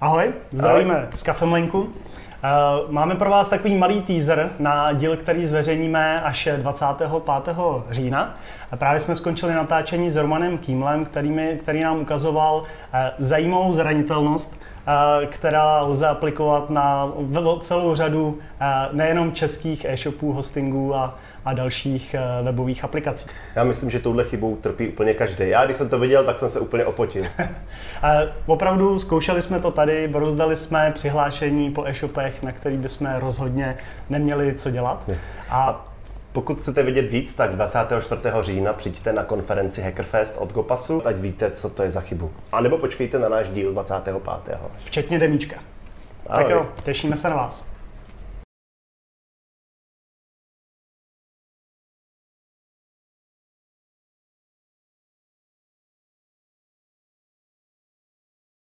Ahoj, zdravíme Ahoj. z Kafemlenku. Uh, máme pro vás takový malý teaser na díl, který zveřejníme až 25. října. Právě jsme skončili natáčení s Romanem Kýmlem, který, mi, který nám ukazoval uh, zajímavou zranitelnost, uh, která lze aplikovat na celou řadu nejenom českých e-shopů, hostingů a, a dalších webových aplikací. Já myslím, že touhle chybou trpí úplně každý. Já, když jsem to viděl, tak jsem se úplně opotil. Opravdu zkoušeli jsme to tady, brouzdali jsme přihlášení po e-shopech, na který bychom rozhodně neměli co dělat. A pokud chcete vědět víc, tak 24. října přijďte na konferenci Hackerfest od Gopasu, ať víte, co to je za chybu. A nebo počkejte na náš díl 25. Včetně demíčka. Ahoj. Tak jo, těšíme se na vás.